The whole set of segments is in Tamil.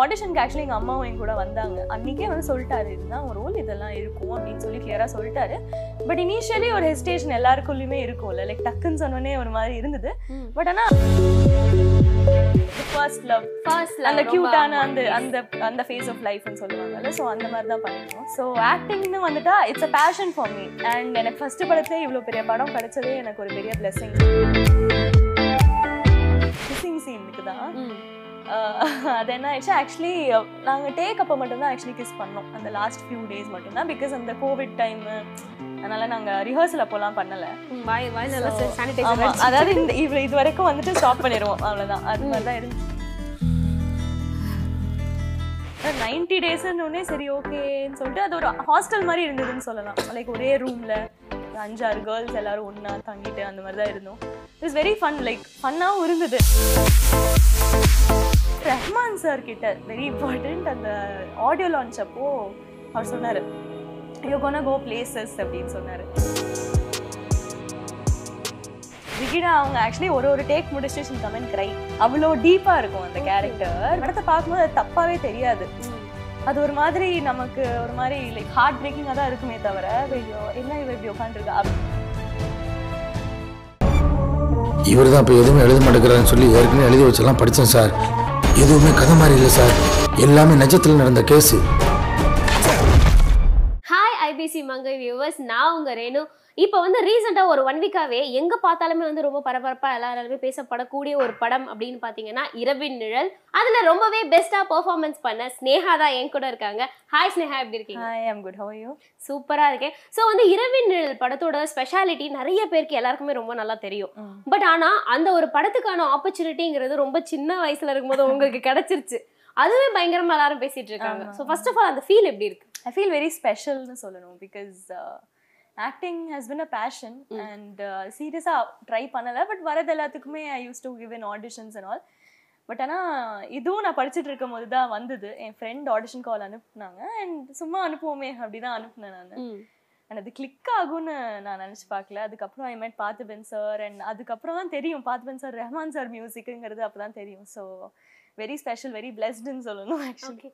ஆடிஷனுக்கு ஆக்சுவலி எங்கள் அம்மாவும் என் கூட வந்தாங்க. அன்றைக்கே வந்து சொல்லிட்டாரு இதுதான் ஒரு ரோல் இதெல்லாம் இருக்கும் அப்படின்னு சொல்லி கிளியராக சொல்லிட்டாரு. பட் இனிஷியலி ஒரு ஹெசிடேஷன் எல்லாருக்குள்ளயுமே இருக்கும்ல. லைக் டக்குன்னு சொன்னோடனே ஒரு மாதிரி இருந்தது. பட் ஆனால் ஃபர்ஸ்ட் லவ் ஃபர்ஸ்ட் அந்த கியூட்டான அந்த அந்த அந்த ஃபேஸ் ஆஃப் லைஃப்னு சொல்லுவாங்கல்ல. ஸோ அந்த மாதிரி தான் பண்ணிருக்கோம் ஸோ ஆக்டிங்னு வந்துட்டா it's a passion for me and எனக்கு ஃபர்ஸ்ட் படத்துல இவ்வளோ பெரிய படம் கிடைச்சதே எனக்கு ஒரு பெரிய பிளெஸிங் கிசிங் சீனுக்கு தான். அது என்ன ஆயிடுச்சு? ஆக்சுவலி நாங்கள் டேக் அப்போ மட்டும்தான் ஆக்சுவலி கிஸ் பண்ணோம். அந்த லாஸ்ட் ஃபியூ டேஸ் மட்டும்தான். பிகாஸ் அந்த கோவிட் டைம் அதனால நாங்கள் ரிஹர்சல் அப்போலாம் பண்ணலை. அதாவது இந்த இவ்வளவு இது வரைக்கும் வந்துட்டு ஸ்டாப் பண்ணிடுவோம் அவ்வளவுதான். அது மாதிரி தான் இருந்துச்சு. நைன்டி டேஸ்ன்னு சரி ஓகேன்னு சொல்லிட்டு அது ஒரு ஹாஸ்டல் மாதிரி இருந்ததுன்னு சொல்லலாம். லைக் ஒரே ரூம்ல அஞ்சாறு கேர்ள்ஸ் எல்லாரும் ஒண்ணா தங்கிட்டு அந்த மாதிரி தான் இருந்தோம் இட்ஸ் வெரி ஃபன் லைக் ஃபன்னாகவும் இருந்தது. ரஹ்மான் சார் கிட்ட வெரி இம்பார்ட்டன்ட் அந்த ஆடியோ லான்ச் அப்போ அவர் சொன்னாரு. யூ கோனா கோ பிளேசஸ் அப்படின்னு சொன்னாரு. விகிடா அவங்க ஆக்சுவலி ஒரு ஒரு டேக் முடிச்சு கமெண்ட் கிரை அவ்வளோ டீப்பா இருக்கும் அந்த கேரக்டர் படத்தை பார்க்கும்போது அது தப்பாவே தெரியாது. அது ஒரு மாதிரி நமக்கு ஒரு மாதிரி லைக் ஹார்ட் பிரேக்கிங்காக தான் இருக்குமே தவிர ஐயோ என்ன இவ இப்படி உட்காந்துருக்கா இவர் தான் இப்போ எதுவுமே எழுத மாட்டேங்கிறாருன்னு சொல்லி ஏற்கனவே எழுதி வச்செல்லாம் படித்தேன் சார். எதுவுமே கதை மாதிரி இல்லை சார். எல்லாமே நிஜத்தில் நடந்த case. Hi IBC Mangai viewers நான் உங்க ரேணு. இப்போ வந்து ரீசெண்டாக ஒரு ஒன் வீக்காவே எங்க பார்த்தாலுமே வந்து ரொம்ப பரபரப்பா எல்லாராலுமே பேசப்படக்கூடிய ஒரு படம் அப்படின்னு பார்த்தீங்கன்னா இரவின் நிழல். அதுல ரொம்பவே பெஸ்டா பெர்ஃபார்மன்ஸ் பண்ண ஸ்னேகா தான் என் கூட இருக்காங்க. ஹாய் ஸ்னேகா எப்படி இருக்கீங்க? Hi I'm good how you சூப்பரா இருக்கேன். ஸோ வந்து இரவின் நிழல் படத்தோட ஸ்பெஷாலிட்டி நிறைய பேருக்கு எல்லாருக்குமே ரொம்ப நல்லா தெரியும். பட் ஆனா அந்த ஒரு படத்துக்கான ஆப்பர்ச்சுனிட்டிங்கிறது ரொம்ப சின்ன வயசுல இருக்கும்போது உங்களுக்கு கிடைச்சிருச்சு. அதுவே பயங்கரமா எல்லாரும் பேசிட்டு இருக்காங்க. ஸோ ஃபர்ஸ்ட் ஆஃப் ஆல் அந்த ஃபீல் எப்படி இருக்கு? ஐ ஃபீல் வெரி ஸ்பெஷல்னு சொல்லணும் because acting has been a passion and சீரியஸாக ட்ரை பண்ணலை பட் வரது எல்லாத்துக்குமே I use to give in auditions and all but ஆனால் இதுவும் நான் படிச்சுட்டு இருக்கும் போது தான் வந்தது. என் ஃப்ரெண்ட் ஆடிஷன் கால் அனுப்புனாங்க. அண்ட் சும்மா அனுப்புவோமே அப்படி தான் அனுப்புனேன் நான். அண்ட் அது கிளிக் ஆகும்னு நான் நினச்சி பார்க்கல. அதுக்கப்புறம் ஐ மெட் பார்த்திபன் சார் அண்ட் அதுக்கப்புறம் தான் தெரியும். பார்த்திபன் சார் ரஹ்மான் சார் மியூசிக்குங்கிறது அப்போ தான் தெரியும். ஸோ வெரி ஸ்பெஷல் வெரி பிளெஸ்டுன்னு சொல்லணும் ஆக்சுவலி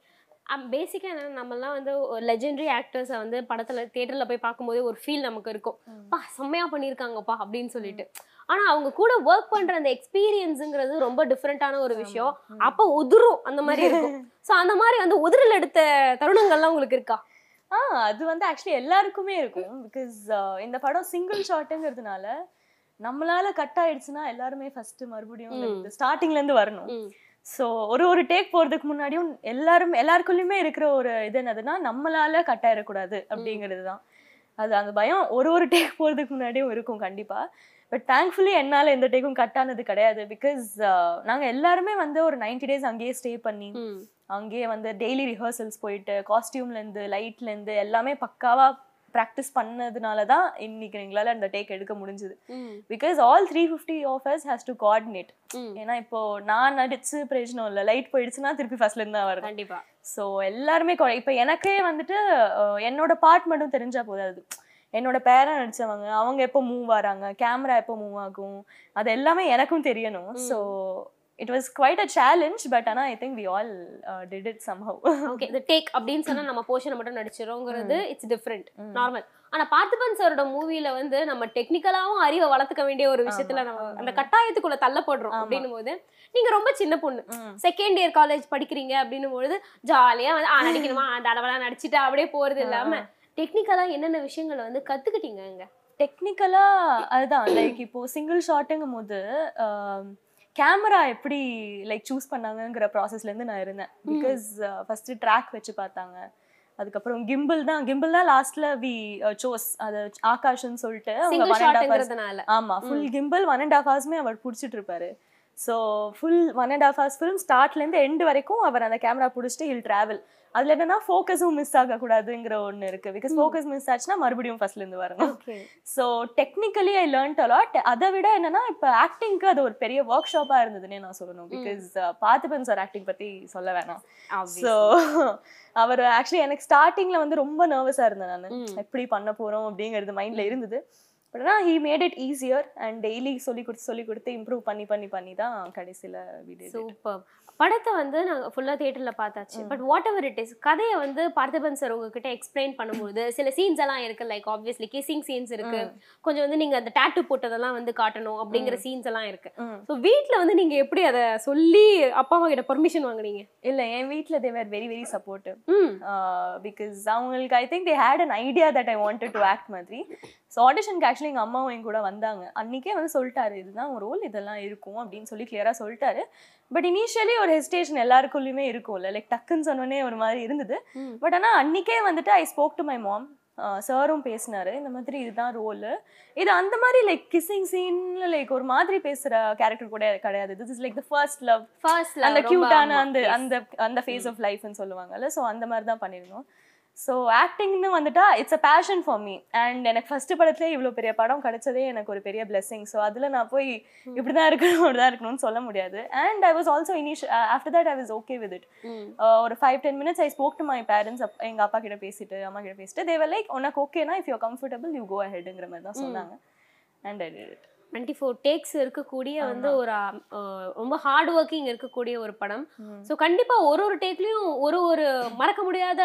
பேசிக்காக என்னன்னா நம்மலாம் வந்து லெஜெண்டரி ஆக்டர்ஸை வந்து படத்துல தியேட்டர்ல போய் பார்க்கும்போது ஒரு ஃபீல் நமக்கு இருக்கும். பா செம்மையா பண்ணியிருக்காங்கப்பா அப்படின்னு சொல்லிட்டு. ஆனா அவங்க கூட ஒர்க் பண்ற அந்த எக்ஸ்பீரியன்ஸுங்கிறது ரொம்ப டிஃப்ரெண்டான ஒரு விஷயம். அப்போ உதிரும் அந்த மாதிரி இருக்கும். ஸோ அந்த மாதிரி வந்து உதிரல் எடுத்த தருணங்கள்லாம் உங்களுக்கு இருக்கா? ஆ அது வந்து ஆக்சுவலி எல்லாருக்குமே இருக்கும். பிகாஸ் இந்த படம் சிங்கிள் ஷாட்டுங்கிறதுனால நம்மளால கட் ஆயிடுச்சுன்னா எல்லாருமே ஃபர்ஸ்ட் மறுபடியும் ஸ்டார்டிங்ல இருந்து வரணும். ஸோ ஒரு ஒரு டேக் போறதுக்கு முன்னாடியும் எல்லாரும் எல்லாருக்குள்ளயுமே இருக்கிற ஒரு இது என்னதுன்னா நம்மளால கட் ஆயிடக்கூடாது அப்படிங்கிறது தான் அது அந்த பயம் ஒரு ஒரு டேக் போறதுக்கு முன்னாடியும் இருக்கும் கண்டிப்பா. பட் தேங்க்ஃபுல்லி என்னால எந்த டேக்கும் கட் ஆனது கிடையாது பிகாஸ் நாங்க எல்லாருமே வந்து ஒரு 90 டேஸ் அங்கேயே ஸ்டே பண்ணி. அங்கேயே வந்து டெய்லி ரிஹர்சல்ஸ் போயிட்டு காஸ்டியூம்ல இருந்து லைட்ல இருந்து எல்லாமே பக்காவா ப்ராக்டிஸ் பண்ணதுனால தான் இன்னைக்கு எங்களால அந்த டேக் எடுக்க முடிஞ்சது. Because all three fifty of us has to coordinate. ஏன்னா இப்போ நான் நடிச்சு பிரயோஜனம் இல்லை. லைட் போயிடுச்சுன்னா திருப்பி ஃபர்ஸ்ட்ல இருந்து தான் வரும் கண்டிப்பா. ஸோ எல்லாருமே இப்போ எனக்கே வந்துட்டு என்னோட பார்ட் மட்டும் தெரிஞ்சா போதாது. என்னோட பேரா நடிச்சவங்க அவங்க எப்போ மூவ் வராங்க கேமரா எப்போ மூவ் ஆகும் அது எல்லாமே எனக்கும் தெரியணும். So it was quite a challenge but ஆனால் I think we all did it somehow okay இந்த டேக் அப்படின்னு சொன்னா நம்ம போர்ஷனை மட்டும் நடிச்சிரோங்கிறது இட்ஸ் டிஃப்ரெண்ட் நார்மல் ஆனா பார்த்திபன் சாரோட மூவில வந்து நம்ம டெக்னிக்கலாவும் அறிவை வளர்த்துக்க வேண்டிய ஒரு விஷயத்துல நம்ம அந்த கட்டாயத்துக்குள்ள தள்ளப்படுறோம் அப்படின்னும் போது நீங்க ரொம்ப சின்ன பொண்ணு. செகண்ட் இயர் காலேஜ் படிக்கிறீங்க அப்படின்னும் பொழுது ஜாலியா வந்து ஆ நடிக்கணுமா? அந்த அளவெல்லாம் நடிச்சுட்டு அப்படியே போறது இல்லாம டெக்னிக்கலா என்னென்ன விஷயங்களை வந்து கத்துக்கிட்டீங்க டெக்னிக்கலா அதுதான். லைக் இப்போ சிங்கிள் ஷாட்டுங்கும் போது கேமரா எப்படி லைக் சூஸ் பண்ணாங்கங்கிற ப்ராசஸ்ல இருந்து நான் இருந்தேன். பிகாஸ் ஃபர்ஸ்ட் ட்ராக் வச்சு பார்த்தாங்க. அதுக்கப்புறம் கிம்பிள் தான் கிம்பிள் தான் லாஸ்ட்ல வி சோஸ் அது ஆகாஷ்னு சொல்லிட்டு அவங்க half hours- ஷாட்ங்கிறதுனால ஆமா ஃபுல் கிம்பிள் ஒன் அண்ட் ஹாஃப் ஹவர்ஸ்மே அவர் பிடிச்சிட்டு இருப்பாரு. So full one and half hours film ஸ்டார்ட்லேருந்து end வரைக்கும் அவர் அந்த கேமரா பிடிச்சிட்டு ஹில் டிராவல் அதுல என்னன்னா ஃபோக்கஸும் மிஸ் ஆகக்கூடாதுங்கிற ஒன்று இருக்கு. பிகாஸ் ஃபோக்கஸ் மிஸ் ஆச்சுன்னா மறுபடியும் ஃபர்ஸ்ட்ல இருந்து வரணும். So technically I learnt a lot அதை விட என்னன்னா இப்போ ஆக்டிங்க்கு அது ஒரு பெரிய ஒர்க் ஷாப்பாக இருந்ததுன்னே நான் சொல்லணும். பிகாஸ் பார்த்திபன் சார் ஆக்டிங் பற்றி சொல்ல வேணாம். ஸோ அவர் ஆக்சுவலி எனக்கு ஸ்டார்டிங்ல வந்து ரொம்ப நர்வஸாக இருந்தேன் நான். எப்படி பண்ண போறோம் அப்படிங்கிறது மைண்ட்ல இருந்தது. பட் ஆனால் he made it easier and daily சொல்லி கொடுத்து சொல்லி கொடுத்து இம்ப்ரூவ் பண்ணி பண்ணி பண்ணி தான் கடைசியில் வீடு சூப்பர் படத்தை வந்து நாங்க ஃபுல்லா தியேட்டர்ல பார்த்தாச்சு. But whatever it is கதையை வந்து பார்த்திபன் சார் உங்ககிட்ட எக்ஸ்பிளைன் பண்ணும்போது சில சீன்ஸ் எல்லாம் இருக்கு. லைக் ஆப்வியஸ்லி கிசிங் சீன்ஸ் இருக்கு. கொஞ்சம் வந்து நீங்க அந்த டேட்டு போட்டதெல்லாம் வந்து காட்டணும் அப்படிங்கிற சீன்ஸ் எல்லாம் இருக்கு. ஸோ வீட்ல வந்து நீங்க எப்படி அதை சொல்லி அப்பா அம்மா கிட்ட பெர்மிஷன் வாங்குனீங்க? இல்ல என் வீட்ல they were very very supportive because அவங்களுக்கு I think they had an idea that I wanted to act மாதிரி. ஸோ ஆடிஷனுக்கு ஆக்சுவலி எங்கள் அம்மாவும் என் கூட வந்தாங்க. அன்றைக்கே வந்து சொல்லிட்டாரு இதுதான் ஒரு ரோல் இதெல்லாம் இருக்கும் அப்படின்னு சொல்லி கிளியராக சொல்லிட்டாரு. பட் இனிஷியலி ஒரு ஹெசிடேஷன் எல்லாருக்குள்ளயுமே இருக்கும்ல. லைக் டக்குன்னு சொன்னோன்னே ஒரு மாதிரி இருந்தது. பட் ஆனால் அன்றைக்கே வந்துட்டு I spoke to my mom சாரும் பேசினாரு இந்த மாதிரி இதுதான் ரோலு இது அந்த மாதிரி லைக் கிஸ்ஸிங் சீன்ல லைக் ஒரு மாதிரி பேசுற கேரக்டர் கூட கிடையாது. This is like the first love ஃபர்ஸ்ட்ல அந்த கியூட்டான அந்த அந்த அந்த ஃபேஸ் ஆஃப் லைஃப்னு சொல்லுவாங்கல்ல. ஸோ அந்த மாதிரி தான் பண்ணியிருந்தோம். ஸோ ஆக்டிங்னு வந்துட்டா it's a passion for me and எனக்கு ஃபர்ஸ்ட் படத்துல இவ்வளோ பெரிய படம் கிடைச்சதே எனக்கு ஒரு பெரிய பிளெஸிங் ஸோ அதில் நான் போய் இப்படி தான் இருக்கணும் அப்படி தான் இருக்கணும்னு சொல்ல முடியாது. And I was also இனிஷ் after that I was okay with it ஒரு five ten minutes I spoke to my parents எங்கள் அப்பா கிட்ட பேசிட்டு அம்மா கிட்ட பேசிட்டு தேவர் லைக் உனக்கு ஓகேனா if you comfortable you go அஹெட்ங்கிற மாதிரி தான் சொன்னாங்க. And I did it twenty four takes இருக்கக்கூடிய வந்து ஒரு ரொம்ப ஹார்ட் ஒர்க்கிங் இருக்கக்கூடிய ஒரு படம். ஸோ கண்டிப்பா ஒரு ஒரு டேக்லயும் ஒரு ஒரு மறக்க முடியாத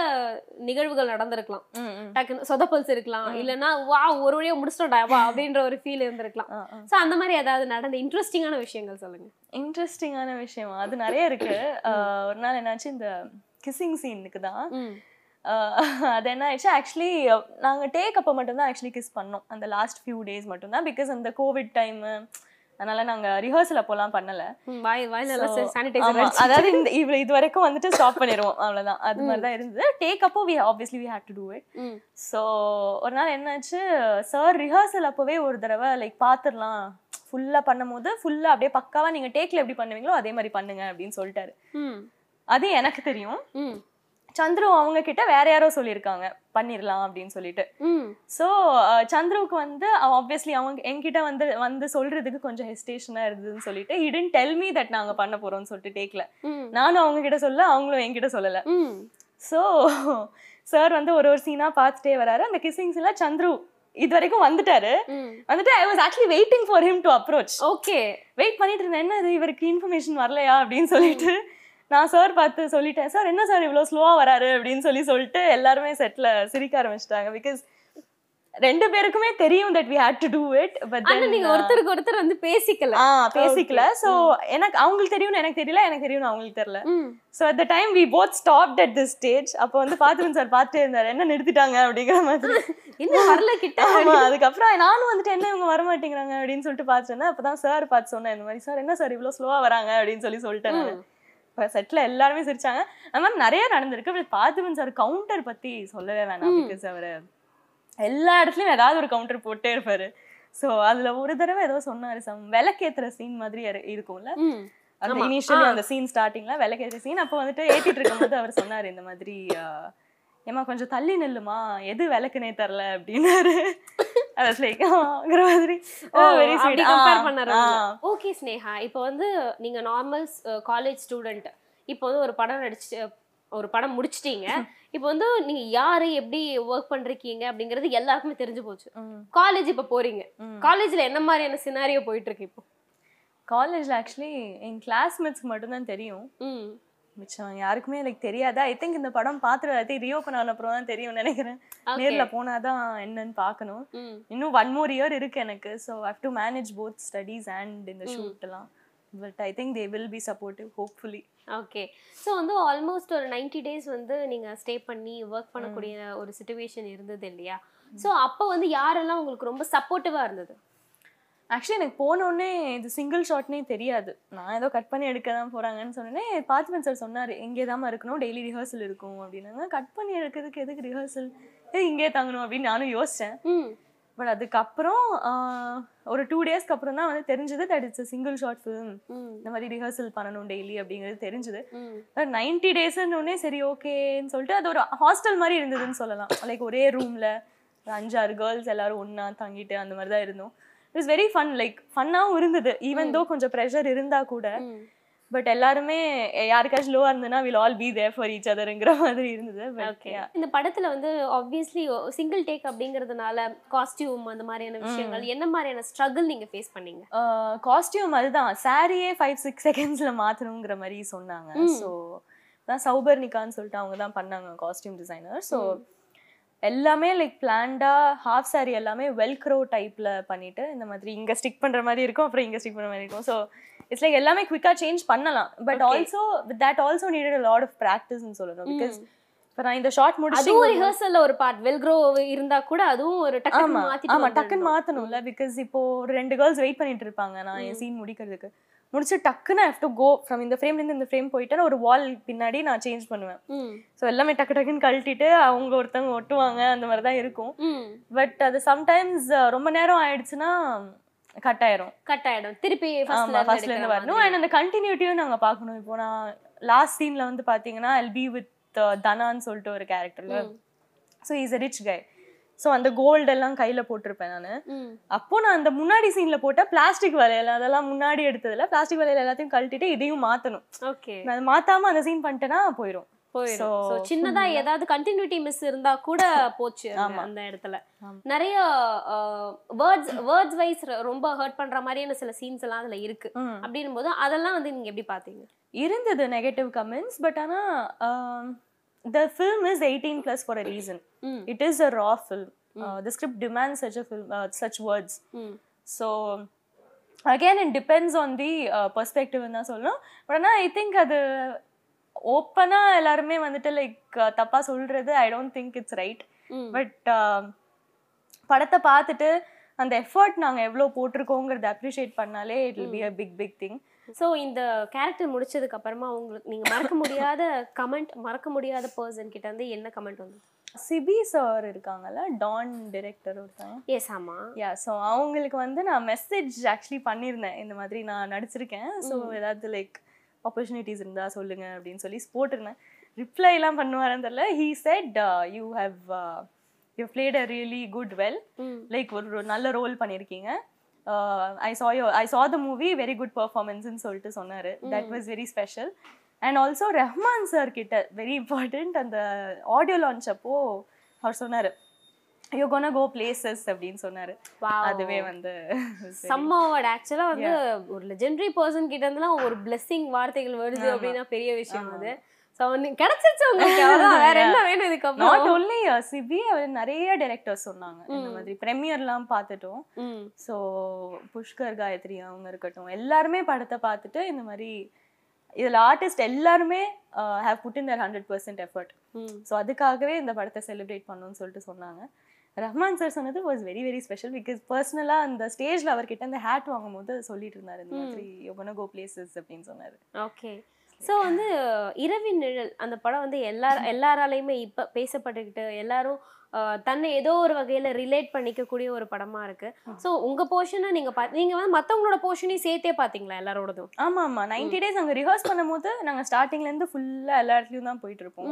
நிகழ்வுகள் நடந்திருக்கலாம். டக்குன்னு சொதப்பல்ஸ் இருக்கலாம். இல்லைன்னா வா ஒரு வழியா முடிச்சிட்டோம்டா வா அப்படின்ற ஒரு ஃபீல் இருந்திருக்கலாம். ஸோ அந்த மாதிரி ஏதாவது நடந்த இன்ட்ரெஸ்டிங்கான விஷயங்கள் சொல்லுங்க. இன்ட்ரெஸ்டிங்கான விஷயம்? அது நிறைய இருக்கு. ஒரு நாள் என்னாச்சு இந்த கிஸ்ஸிங் சீனுக்கு தான். அது என்ன ஆயிடுச்சு? ஆக்சுவலி நாங்க டேக் அப்போ மட்டும்தான் ஆக்சுவலி கிஸ் பண்ணோம். அந்த லாஸ்ட் ஃபியூ டேஸ் மட்டும்தான். பிகாஸ் அந்த கோவிட் டைம் அதனால நாங்க ரிஹர்சல் அப்போலாம் பண்ணல. அதாவது இந்த இவ்வளவு இது வரைக்கும் வந்துட்டு ஸ்டாப் பண்ணிடுவோம். அவ்வளவுதான். அது மாதிரி தான் இருந்தது. டேக் அப்போ we obviously we had to do it so ஒரு நாள் என்னாச்சு சார் ரிஹர்சல் அப்போவே ஒரு தடவை லைக் பார்த்துடலாம் ஃபுல்லாக பண்ணும்போது ஃபுல்லாக அப்படியே பக்காவா நீங்க டேக்ல எப்படி பண்ணுவீங்களோ அதே மாதிரி பண்ணுங்க அப்படின்னு சொல்லிட்டாரு. அது எனக்கு தெரியும். சந்துரு அவங்க கிட்ட வேற யாரோ சொல்லியிருக்காங்க பண்ணிடலாம் அப்படின்னு சொல்லிட்டு. ஸோ சந்துருவுக்கு வந்து ஆப்வியஸ்லி அவங்க என்கிட்ட வந்து வந்து சொல்றதுக்கு கொஞ்சம் ஹெசிடேஷனாக இருந்ததுன்னு சொல்லிட்டு ஹிடன் டெல் மீ தட் நாங்க பண்ண போறோம்னு சொல்லிட்டு டேக்ல நானும் அவங்க கிட்ட சொல்ல அவங்களும் என்கிட்ட சொல்லல. ஸோ சார் வந்து ஒரு ஒரு சீனா பார்த்துட்டே வராரு. அந்த கிஸ்ஸிங்ஸ் எல்லாம் சந்துரு இது வரைக்கும் வந்துட்டாரு வந்துட்டு I was actually waiting for him to approach okay wait பண்ணிட்டு இருந்தேன். என்ன இது இவருக்கு இன்ஃபர்மேஷன் வரலையா? அப்படின்னு சொல்லிட்டு நான் சார் பார்த்து சொல்லிட்டேன் சார் என்ன சார் இவ்வளோ ஸ்லோவாக வராரு? அப்படின்னு சொல்லி சொல்லிட்டு எல்லாருமே செட்டில் சிரிக்க ஆரம்பிச்சிட்டாங்க. பிகாஸ் ரெண்டு பேருக்குமே தெரியும் that we had to do it but நீங்க ஒருத்தருக்கு ஒருத்தர் வந்து பேசிக்கல. ஆ பேசிக்கல. ஸோ எனக்கு அவங்களுக்கு தெரியும்னு எனக்கு தெரியல எனக்கு தெரியும்னு அவங்களுக்கு தெரியல. So at the time we both stopped at this stage அப்போ வந்து பார்த்துருந்தேன் சார் பார்த்துட்டே இருந்தார். என்ன நிறுத்திட்டாங்க? அப்படிங்கிற மாதிரி. இன்னும் வரல கிட்ட? ஆமா அதுக்கப்புறம் நானும் வந்துட்டு என்ன இவங்க வர மாட்டேங்கிறாங்க? அப்படின்னு சொல்லிட்டு பார்த்துருந்தேன் அப்பதான் சார் பார்த்து சொன்னேன் இந்த மாதிரி சார் என்ன சார் இவ்வளவு ஸ்லோவா வராங்க? அப்படின்னு சொல்லி சொல்லிட்டேன். இப்போ செட்டில் எல்லாருமே சிரிச்சாங்க. அந்த மாதிரி நிறைய நடந்திருக்கு. பட் பார்த்திபன் சார் கவுண்டர் பத்தி சொல்லவே வேணாம் பிகாஸ் அவர் எல்லா இடத்துலயும் ஏதாவது ஒரு கவுண்டர் போட்டே இருப்பாரு. ஸோ அதுல ஒரு தடவை ஏதோ சொன்னாரு சம் விளக்கேத்துற சீன் மாதிரி இரு- இருக்கும்ல? அந்த. இனிஷியலி. அந்த சீன் ஸ்டார்டிங்ல விளக்கேற்ற சீன் அப்போ வந்துட்டு ஏத்திட்டு இருக்கும்போது அவர் சொன்னாரு இந்த மாதிரி ஏம்மா கொஞ்சம் தள்ளி நில்லுமா? எது விளக்குனே தரல? அப்படின்னாரு. மாதிரி. வெரி கம்பேர் பண்ணாரு ஓகே ஸ்னேகா இப்போ வந்து நீங்க நார்மல் காலேஜ் ஸ்டூடெண்ட் இப்போ வந்து ஒரு படம் நடிச்சு ஒரு படம் முடிச்சிட்டீங்க. இப்போ வந்து நீங்க யாரு எப்படி ஒர்க் பண்றீங்க அப்படிங்கிறது எல்லாருக்குமே தெரிஞ்சு போச்சு. காலேஜ் இப்போ போறீங்க. காலேஜ்ல என்ன மாதிரியான சினாரியோ போயிட்டு இருக்கு இப்போ? காலேஜ்ல ஆக்சுவலி என் கிளாஸ்மேட்ஸ்க்கு மட்டும்தான் தெரியும். மிச்சம். யாருக்குமே லைக் தெரியாது? ஐ திங்க் இந்த படம் பார்த்துட்டு ஐ திங்க் ரீஓப்பன் ஆன அப்புறம் தான் தெரியும்னு நினைக்கிறேன். நேர்ல போனாதான் என்னன்னு பார்க்கணும் இன்னும் ஒன் மோர் இயர் இருக்கு எனக்கு. So how to manage both studies and இந்த ஷூட் எல்லாம். But I think they will be supportive hopefully okay so வந்து ஆல்மோஸ்ட் ஒரு 90 டேஸ் வந்து நீங்க ஸ்டே பண்ணி ஒர்க் பண்ணக்கூடிய ஒரு சுச்சுவேஷன் இருந்தது இல்லையா? ஸோ அப்போ வந்து யாரெல்லாம் உங்களுக்கு ரொம்ப சப்போர்ட்டிவா இருந்தது? ஆக்சுவலி எனக்கு போனோடனே இது சிங்கிள் ஷாட்னே தெரியாது. நான் ஏதோ கட் பண்ணி எடுக்க தான் போறாங்கன்னு சொன்னேனே பார்த்திபன் சார் சொன்னார் இங்கே தான் இருக்கணும் டெய்லி ரிஹர்சல் இருக்கும் அப்படின்னாங்க. கட் பண்ணி எடுக்கிறதுக்கு எதுக்கு ரிஹர்சல் இங்கே தங்கணும் அப்படின்னு நானும் யோசிச்சேன். ம். பட் அதுக்கப்புறம் ஒரு டூ டேஸ்க்கு அப்புறம் தான் வந்து தெரிஞ்சது that it's single short film இந்த மாதிரி ரிஹர்சல் பண்ணணும் டெய்லி அப்படிங்கிறது தெரிஞ்சது. ம். நைன்டி டேஸ்ன்னு சரி ஓகேன்னு சொல்லிட்டு அது ஒரு ஹாஸ்டல் மாதிரி இருந்ததுன்னு சொல்லலாம். லைக் ஒரே ரூம்ல அஞ்சாறு கேர்ள்ஸ் எல்லாரும் ஒண்ணா தங்கிட்டு அந்த மாதிரி தான் இருந்தோம். இட்ஸ் வெரி ஃபன் லைக் ஃபன்னாகவும் இருந்தது. ஈவன் தோ கொஞ்சம் ப்ரெஷர் இருந்தா கூட. பட் எல்லாருமே யாருக்காச்சும் லோவா இருந்ததுன்னா will all be there for each அதர்ங்கிற மாதிரி இருந்தது. ஓகே இந்த படத்துல வந்து ஆப்வியஸ்லி சிங்கிள் டேக் அப்படிங்கறதுனால காஸ்டியூம் அந்த மாதிரியான விஷயங்கள் என்ன மாதிரியான ஸ்ட்ரகிள் நீங்க ஃபேஸ் பண்ணீங்க? காஸ்டியூம் அதுதான். சாரியே ஃபைவ் சிக்ஸ் செகண்ட்ஸ்ல மாத்தணுங்கிற மாதிரி சொன்னாங்க. ஸோ தான் சௌபர்ணிகான்னு சொல்லிட்டு அவங்க தான் பண்ணாங்க காஸ்டியூம் டிசைனர் ஸோ எல்லாமே லைக் பிளான்டா ஹாஃப் saree எல்லாமே வெல்க்ரோ டைப்ல பண்ணிட்டு இந்த மாதிரி இங்க ஸ்டிக் பண்ற மாதிரி இருக்கும் அப்புறம் இங்க ஸ்டிக் பண்ற மாதிரி இருக்கும். ஸோ இட்ஸ் லைக் எல்லாமே குவிக்கா சேஞ்ச் பண்ணலாம். But. Also that also needed lot of ப்ராக்டிஸ்னு சொல்லணும். பிகாஸ் இப்போ நான் இந்த ஷார்ட் முடிச்சு அதுவும் ரிஹர்சல்ல ஒரு பார்ட் வெல்க்ரோ இருந்தா கூட அதுவும் ஒரு டக்குனு ஆமா. மாத்திட்டு ஆமா டக்குன்னு. மாத்தணும்ல. பிகாஸ் இப்போ ஒரு ரெண்டு கேர்ள்ஸ் வெயிட் பண்ணிட்டு இருப்பாங்க நான் என் சீன் முடிக்கிறதுக்கு. முடிச்சு டக்குன்னு ஹேவ் டு கோ ஃப்ரம் இந்த ஃப்ரேம்ல இருந்து இந்த ஃப்ரேம் போயிட்டு ஒரு வால் பின்னாடி நான் சேஞ்ச் பண்ணுவேன். ஸோ எல்லாமே டக்கு டக்குன்னு கழட்டிட்டு அவங்க ஒருத்தவங்க ஒட்டுவாங்க அந்த மாதிரி தான் இருக்கும். பட் அது சம்டைம்ஸ் ரொம்ப நேரம் ஆயிடுச்சுன்னா கட் ஆயிரும். கட் ஆயிடும். திருப்பி ஃபர்ஸ்ட்ல இருந்து வரணும் அண்ட் அந்த கண்டினியூட்டியும் நாங்க பார்க்கணும். இப்போ நான் லாஸ்ட் சீன்ல வந்து பாத்தீங்கன்னா எல் பி வித் தனான்னு சொல்லிட்டு ஒரு கேரக்டர்ல so is a rich guy so அந்த கோல்டு எல்லாம் கையில போட்டிருப்பேன் நான். அப்போ நான் அந்த முன்னாடி சீன்ல போட்ட பிளாஸ்டிக் வளையல் அதெல்லாம் முன்னாடி எடுத்ததுல பிளாஸ்டிக் வளையல் எல்லாத்தையும் கழட்டிட்டு இதையும் மாத்தணும். ஓகே. நான் அதை மாத்தாம அந்த சீன் பண்ணிட்டேன்னா போயிடும் போயிடும் சின்னதா ஏதாவது கண்டினியூட்டி மிஸ் இருந்தா கூட போச்சு அந்த- இடத்துல. நிறைய வேர்ட்ஸ் வேர்ட்ஸ் வைஸ் ரொம்ப ஹர்ட் பண்ற மாதிரியான சில சீன்ஸ் எல்லாம் அதுல இருக்கு. அப்படின்னும் போது அதெல்லாம் வந்து நீங்க எப்படி பாத்தீங்க? இருந்தது நெகட்டிவ் கமெண்ட்ஸ் பட் ஆனா the film is eighteen plus for a reason. It is a raw film the script demand such a film such words so again it depends on the பர்ஸ்பெக்டிவ்னு தான் சொல்லணும். பட் ஆனால் ஐ திங்க் அது ஓப்பனாக எல்லாருமே வந்துட்டு லைக் தப்பாக சொல்கிறது I don't think it's right. But படத்தை பார்த்துட்டு அந்த எஃபர்ட் நாங்கள் எவ்வளோ போட்டிருக்கோங்கிறத அப்ரிஷியேட் பண்ணாலே it will be a big big thing so இந்த கேரக்டர் முடிச்சதுக்கு அப்புறமா உங்களுக்கு நீங்க மறக்க முடியாத கமெண்ட் மறக்க முடியாத பர்சன் கிட்ட இருந்து என்ன கமெண்ட் வந்து சிபி சார் இருக்காங்கல்ல டான் டிரெக்டர் ஒருத்தங்க எஸ் ஆமா. யா ஸோ அவங்களுக்கு வந்து நான் மெசேஜ் ஆக்சுவலி பண்ணியிருந்தேன். இந்த மாதிரி நான் நடிச்சிருக்கேன். ஸோ ஏதாவது லைக் ஆப்பர்ச்சுனிட்டிஸ் இருந்தா சொல்லுங்க அப்படின்னு சொல்லி போட்டிருந்தேன். ரிப்ளை எல்லாம் பண்ணுவாரன்னு தெரியல. He said you how you played a really good well. Like ஒரு நல்ல ரோல் பண்ணியிருக்கீங்க I saw yo I saw the movie very good பர்ஃபார்மன்ஸ்னு சொல்லிட்டு சொன்னார். That was very special and also Rahman sir கிட்ட வெரி இம்பார்ட்டண்ட் அந்த ஆடியோ லான்ச் அப்போ அவர் சொன்னார் யூ கோனா கோ பிளேசஸ் அப்படின்னு சொன்னார். Wow. அதுவே வந்து சம்மாவோட ஆக்சுவலா வந்து ஒரு லெஜெண்டரி பர்சன் கிட்ட இருந்துலாம் ஒரு blessing வார்த்தைகள் வருது அப்படின்னா பெரிய விஷயம் அது. சோ நீங்க கிடைச்சிருச்சு உங்களுக்கு. அவ்வளவுதான். வேற என்ன வேணும் நாட் இதுக்கப்புறம் ஒன்லி சிபி அவர் நிறைய டைரக்டர்ஸ் சொன்னாங்க. இந்த மாதிரி ப்ரெமியர்லாம் பார்த்துட்டோம். ஸோ புஷ்கர் காயத்ரி அவங்க இருக்கட்டும் எல்லாருமே படத்தை பார்த்துட்டு இந்த மாதிரி இதில் ஆர்டிஸ்ட் எல்லாருமே have put in their hundred percent effort. So அதுக்காகவே இந்த படத்தை செலிப்ரேட் பண்ணணும்னு சொல்லிட்டு சொன்னாங்க. ரஹ்மான் சார் சொன்னது was very very special because பர்சனலாக அந்த ஸ்டேஜில் அவர்கிட்ட இந்த ஹேட் வாங்கும்போது சொல்லிட்டு இருந்தார் இந்த மாதிரி யோகன கோ பிளேசஸ் அப்படின்னு சொன்னார். ஓகே ஸோ வந்து இரவின் நிழல் அந்த படம் வந்து எல்லார் எல்லாராலையுமே இப்போ பேசப்பட்டுக்கிட்டு எல்லாரும் தன்னை ஏதோ ஒரு வகையில ரிலேட் பண்ணிக்கக்கூடிய ஒரு படமா இருக்கு. ஸோ உங்க போர்ஷனை நீங்க பா நீங்க வந்து மத்தவங்களோட போர்ஷனையும் சேர்த்தே பாத்தீங்களா எல்லாரோடதும்? ஆமாம் ஆமாம் நைன்டி டேஸ் அங்கே ரிஹர்ஸ் பண்ணும்போது நாங்கள் ஸ்டார்டிங்லேருந்து ஃபுல்லாக எல்லா இடத்துலையும் தான் போயிட்டு இருப்போம்.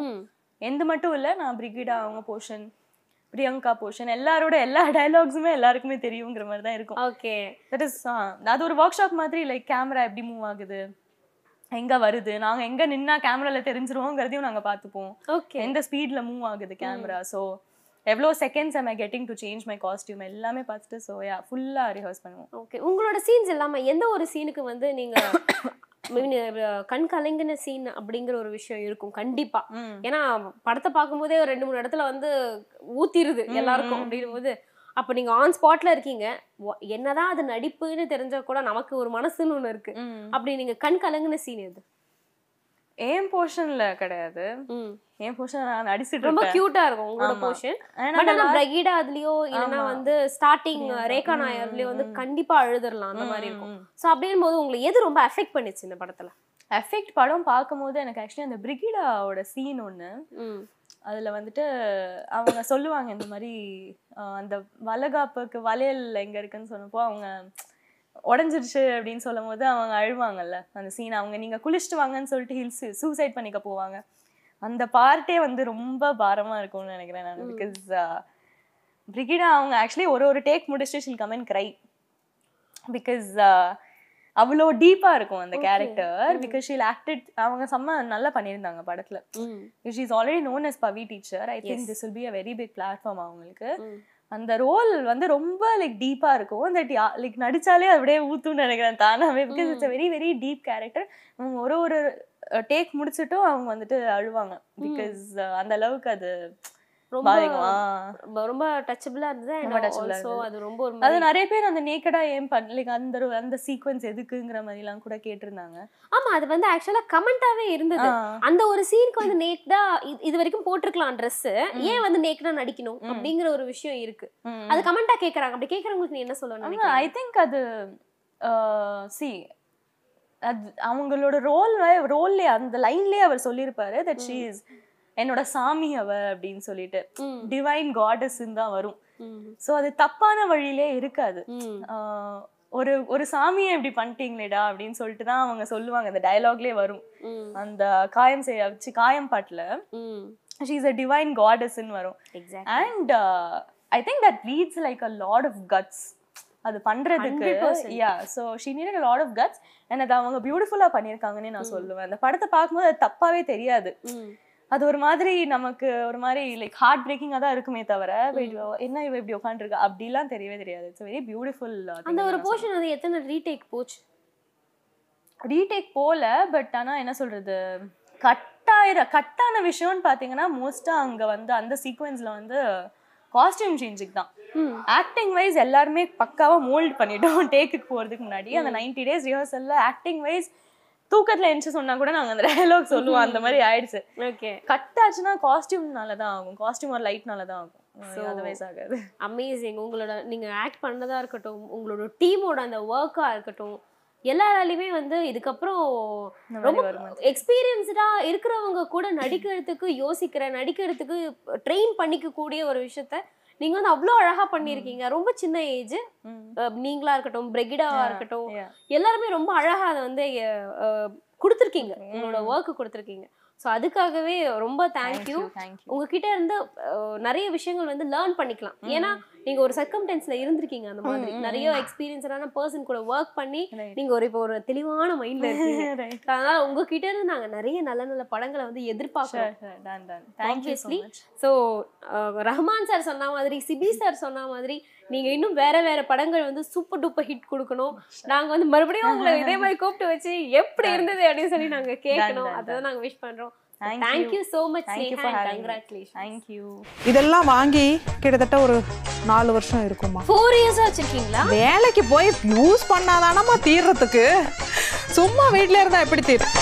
எந்த மட்டும் இல்லை நான் பிரிகிடா அவங்க போர்ஷன் பிரியங்கா போர்ஷன் எல்லாரோட எல்லா டயலாக்ஸுமே எல்லாருக்குமே தெரியுங்கிற மாதிரி தான் இருக்கும். ஓகே தட் இஸ் அது ஒரு ஒர்க் ஷாப் மாதிரி லைக் கேமரா எப்படி மூவ் ஆகுது? எங்க வருது? நாங்க எங்க நின்னா கேமரால தெரிஞ்சிருவோங்கிறதையும் நாங்க பார்த்துப்போம். ஓகே எந்த ஸ்பீட்ல மூவ் ஆகுது கேமரா ஸோ எவ்வளோ seconds am I getting to change my costume எல்லாமே பார்த்துட்டு ஸோ யா ஃபுல்லாக ரிஹர்ஸ் பண்ணுவோம். ஓகே உங்களோட சீன்ஸ் எல்லாமே எந்த ஒரு சீனுக்கு வந்து நீங்க mean, அஹ், கண் கலங்கின சீன் அப்படிங்கிற ஒரு விஷயம் இருக்கும் கண்டிப்பா. ம். ஏன்னா படத்தை பார்க்கும்போதே ஒரு ரெண்டு மூணு இடத்துல வந்து ஊத்திருது எல்லாருக்கும் அப்படின்னும் போது அப்ப நீங்க ஆன் ஸ்பாட்ல இருக்கீங்க என்னதான் அது நடிப்புன்னு தெரிஞ்சா கூட நமக்கு ஒரு மனசுன்னு ஒண்ணு இருக்கு. அப்படி நீங்க கண் கலங்கின சீன் எது என் போர்ஷன்ல கிடையாது. என் போர்ஷன் நான் நடிச்சிட்டு ரொம்ப கியூட்டா இருக்கும் உங்களோட. போர்ஷன் பட் ஆனா பிரகீடா அதுலயோ இல்லைன்னா. வந்து ஸ்டார்டிங். ரேகா நாயர்லயோ வந்து. கண்டிப்பா அழுதுறலாம் அந்த மாதிரி இருக்கும். சோ அப்படின் போது உங்களை எது ரொம்ப அஃபெக்ட் பண்ணுச்சு இந்த படத்துல எஃபெக்ட் படம் பார்க்கும்போது எனக்கு ஆக்சுவலி அந்த பிரிகிடாவோட சீன் ஒன்று. அதில் வந்துட்டு அவங்க சொல்லுவாங்க இந்த மாதிரி அந்த வளகாப்புக்கு வளையல் எங்கே இருக்குன்னு சொன்னப்போ அவங்க உடஞ்சிருச்சு அப்படின்னு சொல்லும் போது அவங்க அழுவாங்கல்ல அந்த சீன் அவங்க நீங்கள் குளிச்சுட்டு வாங்கன்னு சொல்லிட்டு ஹில்ஸ் சூசைட் பண்ணிக்க போவாங்க. அந்த பார்ட்டே வந்து ரொம்ப பாரமாக இருக்கும்னு நினைக்கிறேன் நான். பிகாஸ் பிரிகிடா அவங்க ஆக்சுவலி ஒரு ஒரு டேக் முடிச்சுட்டு she'll come and cry because அவ்வளோ டீப்பா இருக்கும் அந்த கேரக்டர் பிகாஸ் ஷீல் ஆக்டட் அவங்க செம்ம நல்லா பண்ணியிருந்தாங்க படத்துல. She is already known as Pavi teacher I think this will be a very big platform அவங்களுக்கு. அந்த ரோல் வந்து ரொம்ப லைக் டீப்பா இருக்கும். தட் லைக் நடிச்சாலே அப்படியே ஊத்துன்னு நினைக்கிறேன் தானாவே because it's very very deep character அவங்க ஒரு ஒரு டேக் முடிச்சிட்டும் அவங்க வந்துட்டு அழுவாங்க. பிகாஸ் அந்த அளவுக்கு அது ரொம்ப. ரொம்ப- டச்சபிளா இருந்தது ரொம்ப. அது ரொம்ப ஒரு அது மாதிரி- நிறைய பேர் அந்த நேக்கடா ஏன் பண்ண லைக் அந்த அந்த சீக்வன்ஸ் எதுக்குங்கிற மாதிரி எல்லாம் கூட கேட்டிருந்தாங்க. ஆமா அது வந்து ஆக்சுவலா கமெண்டாவே இருந்தது. அந்த ஒரு சீனுக்கு வந்து நேக்டா இது வரைக்கும் போட்டிருக்கலாம் Dress ஏன் வந்து நேக்டா நடிக்கணும் அப்படிங்கிற ஒரு விஷயம் இருக்கு. அது கமெண்டா கேக்குறாங்க. அப்படி கேக்குறவங்களுக்கு நீ என்ன சொல்ல நினைக்கிறீங்க? ஐ திங்க் அது சி அது அவங்களோட ரோல் ரோல்லே அந்த லைன்லயே அவர் சொல்லியிருப்பாரு தட் ஷீ இஸ் என்னோட சாமி அவ அப்படின்னு சொல்லிட்டு. டிவைன் காடஸ் தான் வரும். சோ அது தப்பான வழியிலே இருக்காது ஒரு ஒரு சாமியை இப்படி பண்ணிட்டீங்களேடா அப்படின்னு சொல்லிட்டு தான் அவங்க சொல்லுவாங்க அந்த டயலாக்லயே வரும். அந்த காயம் செய்ய வச்சு காயம் பாட்டுல. ஷீ இஸ் அ டிவைன் காடஸ்ன்னு வரும். And I think that leads like a lot of guts அது பண்றதுக்கு 100%. Yeah so she need a lot of guts and அது அவங்க பியூட்டிஃபுல்லா பண்ணியிருக்காங்கன்னு நான் சொல்லுவேன் அந்த படத்தை பார்க்கும்போது அது தப்பாவே தெரியாது. அது ஒரு மாதிரி நமக்கு ஒரு மாதிரி லைக் ஹார்ட் பிரேக்கிங்காக தான் இருக்குமே தவிர என்ன இவ இப்படி உட்காந்துருக்கா அப்படிலாம் தெரியவே தெரியாது. இட்ஸ் வெரி பியூட்டிஃபுல் அந்த ஒரு போர்ஷன் வந்து எத்தனை ரீடேக் போச்சு? ரீடேக் போல பட் ஆனா என்ன சொல்றது? கட்டாயிர கட்டான விஷயம்னு பாத்தீங்கன்னா மோஸ்டா அங்க வந்து அந்த சீக்வென்ஸ்ல வந்து காஸ்டியூம் சேஞ்சுக்கு தான். ஆக்டிங் வைஸ் எல்லாருமே பக்காவா மோல்ட் பண்ணிட்டோம் டேக்குக்கு போறதுக்கு முன்னாடி. அந்த 90 டேஸ் ரிஹர்சல்ல ஆக்டிங் வைஸ் தூக்கத்துல எந்திச்சு சொன்னா கூட நாங்க அந்த டயலாக் சொல்லுவோம். அந்த மாதிரி ஆயிடுச்சு. ஓகே கட் ஆச்சுன்னா காஸ்டியூம்னால தான் ஆகும். காஸ்டியூம் ஒரு லைட்னால தான் ஆகும். ஆகாது அமேசிங் உங்களோட நீங்க ஆக்ட் பண்ணதா இருக்கட்டும் உங்களோட டீமோட அந்த ஒர்க்கா இருக்கட்டும் எல்லாராலையுமே வந்து இதுக்கப்புறம் ரொம்ப எக்ஸ்பீரியன்ஸ்டா இருக்கிறவங்க கூட நடிக்கிறதுக்கு யோசிக்கிற நடிக்கிறதுக்கு ட்ரெயின் பண்ணிக்க கூடிய ஒரு விஷயத்த நீங்க வந்து அவ்வளோ அழகா பண்ணியிருக்கீங்க ரொம்ப சின்ன ஏஜ். நீங்களா இருக்கட்டும் பிரெகிடாவா இருக்கட்டும். எல்லாருமே ரொம்ப அழகா அதை வந்து கொடுத்திருக்கீங்க. உங்களோட ஒர்க் கொடுத்திருக்கீங்க. ஸோ அதுக்காகவே ரொம்ப தேங்க்யூ Thank you. உங்ககிட்ட இருந்து நிறைய விஷயங்கள் வந்து லேர்ன் பண்ணிக்கலாம். ஏன்னா நீங்க ஒரு சர்க்கம்டென்ஸ்ல இருந்திருக்கீங்க அந்த மாதிரி. நிறைய எக்ஸ்பீரியன்ஸான பர்சன் கூட ஒர்க் பண்ணி. நீங்க ஒரு இப்போ ஒரு தெளிவான மைண்ட்ல இருக்கீங்க. அதனால உங்ககிட்ட இருந்து நாங்க நிறைய நல்ல நல்ல படங்களை வந்து எதிர்பார்க்கிறோம். ஸோ ரஹ்மான் சார் சொன்ன மாதிரி சிபி சார் சொன்ன மாதிரி நீங்க இன்னும் வேற வேற படங்கள் வந்து சூப்பர் டூப்பர் ஹிட் கொடுக்கணும். நாங்க வந்து மறுபடியும் உங்களை இதே மாதிரி கூப்பிட்டு வச்சு எப்படி இருந்தது அப்படின்னு சொல்லி நாங்க கேட்கணும். அதான் நாங்க விஷ் பண்றோம். Thank thank you so much Thank you for having me. Congratulation Thank you. இதெல்லாம் வாங்கி கிட்டத்தட்ட ஒரு நாலு வருஷம் இருக்குமா ஃபோர் இயர்ஸா வச்சிருக்கீங்களா? வேலைக்கு போய் யூஸ் பண்ணாதானமா தீர்றதுக்கு. சும்மா வீட்ல இருந்தா எப்படி தீரும்